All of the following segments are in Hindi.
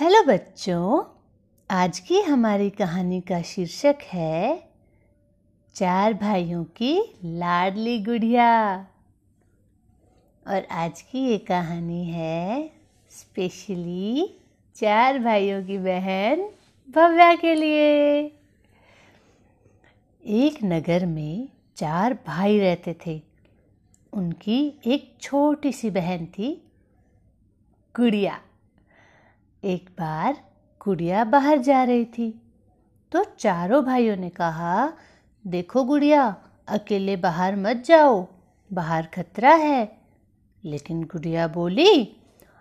हेलो बच्चों, आज की हमारी कहानी का शीर्षक है चार भाइयों की लाडली गुड़िया। और आज की ये कहानी है स्पेशली चार भाइयों की बहन भव्या के लिए। एक नगर में चार भाई रहते थे। उनकी एक छोटी सी बहन थी गुड़िया। एक बार गुड़िया बाहर जा रही थी। तो चारों भाइयों ने कहा, देखो गुड़िया, अकेले बाहर मत जाओ, बाहर खतरा है। लेकिन गुड़िया बोली,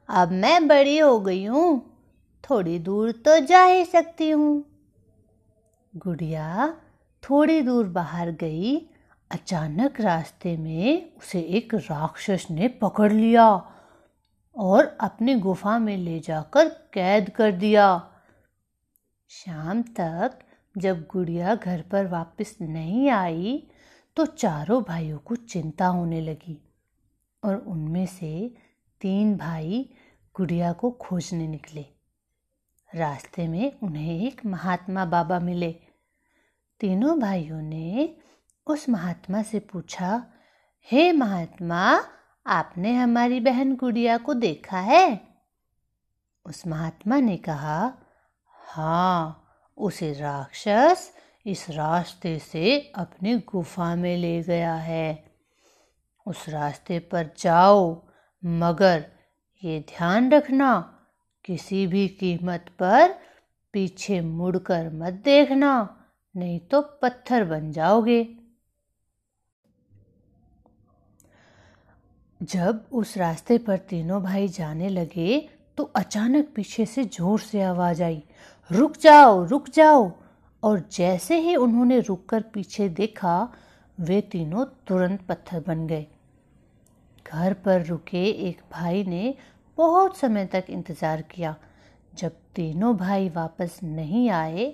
अब मैं बड़ी हो गई हूँ, थोड़ी दूर तो जा ही सकती हूँ। गुड़िया थोड़ी दूर बाहर गई, अचानक रास्ते में उसे एक राक्षस ने पकड़ लिया। और अपनी गुफा में ले जाकर कैद कर दिया। शाम तक जब गुड़िया घर पर वापस नहीं आई तो चारों भाइयों को चिंता होने लगी और उनमें से तीन भाई गुड़िया को खोजने निकले। रास्ते में उन्हें एक महात्मा बाबा मिले। तीनों भाइयों ने उस महात्मा से पूछा, हे महात्मा आपने हमारी बहन गुड़िया को देखा है? उस महात्मा ने कहा हाँ उसे राक्षस इस रास्ते से अपनी गुफा में ले गया है। उस रास्ते पर जाओ, मगर ये ध्यान रखना, किसी भी कीमत पर पीछे मुड़कर मत देखना, नहीं तो पत्थर बन जाओगे। जब उस रास्ते पर तीनों भाई जाने लगे तो अचानक पीछे से ज़ोर से आवाज़ आई, रुक जाओ रुक जाओ। और जैसे ही उन्होंने रुककर पीछे देखा, वे तीनों तुरंत पत्थर बन गए। घर पर रुके एक भाई ने बहुत समय तक इंतज़ार किया। जब तीनों भाई वापस नहीं आए,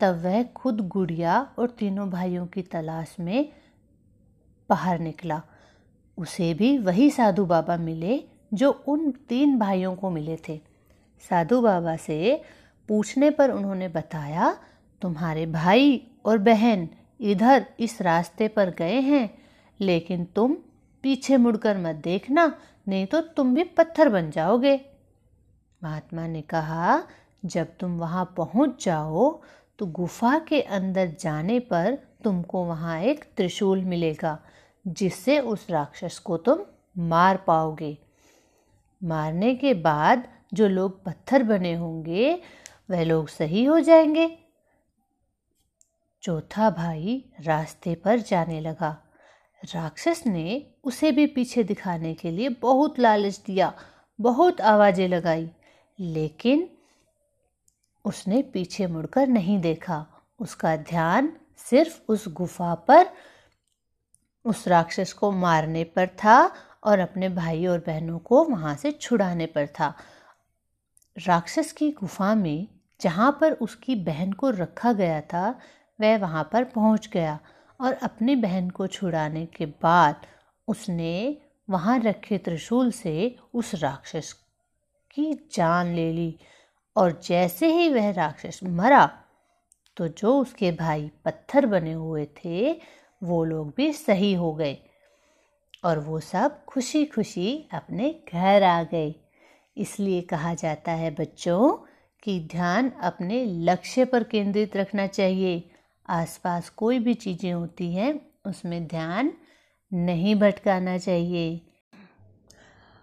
तब वह खुद गुड़िया और तीनों भाइयों की तलाश में बाहर निकला। उसे भी वही साधु बाबा मिले जो उन तीन भाइयों को मिले थे। साधु बाबा से पूछने पर उन्होंने बताया, तुम्हारे भाई और बहन इधर इस रास्ते पर गए हैं, लेकिन तुम पीछे मुड़कर मत देखना, नहीं तो तुम भी पत्थर बन जाओगे। महात्मा ने कहा, जब तुम वहाँ पहुँच जाओ तो गुफा के अंदर जाने पर तुमको वहाँ एक त्रिशूल मिलेगा। जिससे उस राक्षस को तुम मार पाओगे। मारने के बाद जो लोग पत्थर बने होंगे, वह लोग सही हो जाएँगे। चौथा भाई रास्ते पर जाने लगा। राक्षस ने उसे भी पीछे दिखाने के लिए बहुत लालच दिया, बहुत आवाज़ें लगाई, लेकिन उसने पीछे मुड़कर नहीं देखा। उसका ध्यान सिर्फ़ उस गुफा पर उस राक्षस को मारने पर था और अपने भाई और बहनों को वहाँ से छुड़ाने पर था। राक्षस की गुफा में जहाँ पर उसकी बहन को रखा गया था, वह वहाँ पर पहुँच गया और अपनी बहन को छुड़ाने के बाद उसने वहाँ रखे त्रिशूल से उस राक्षस की जान ले ली और जैसे ही वह राक्षस मरा तो जो उसके भाई पत्थर बने हुए थे वो लोग भी सही हो गए। और वो सब खुशी खुशी अपने घर आ गए। इसलिए कहा जाता है बच्चों कि ध्यान अपने लक्ष्य पर केंद्रित रखना चाहिए। आसपास कोई भी चीज़ें होती हैं, उसमें ध्यान नहीं भटकाना चाहिए।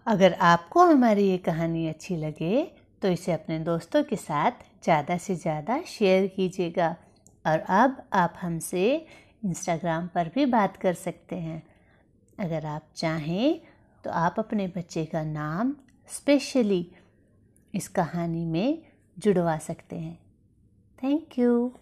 अगर आपको हमारी ये कहानी अच्छी लगे तो इसे अपने दोस्तों के साथ ज़्यादा से ज़्यादा शेयर कीजिएगा। और अब आप हमसे इंस्टाग्राम पर भी बात कर सकते हैं। अगर आप चाहें तो आप अपने बच्चे का नाम स्पेशली इस कहानी में जुड़वा सकते हैं। Thank you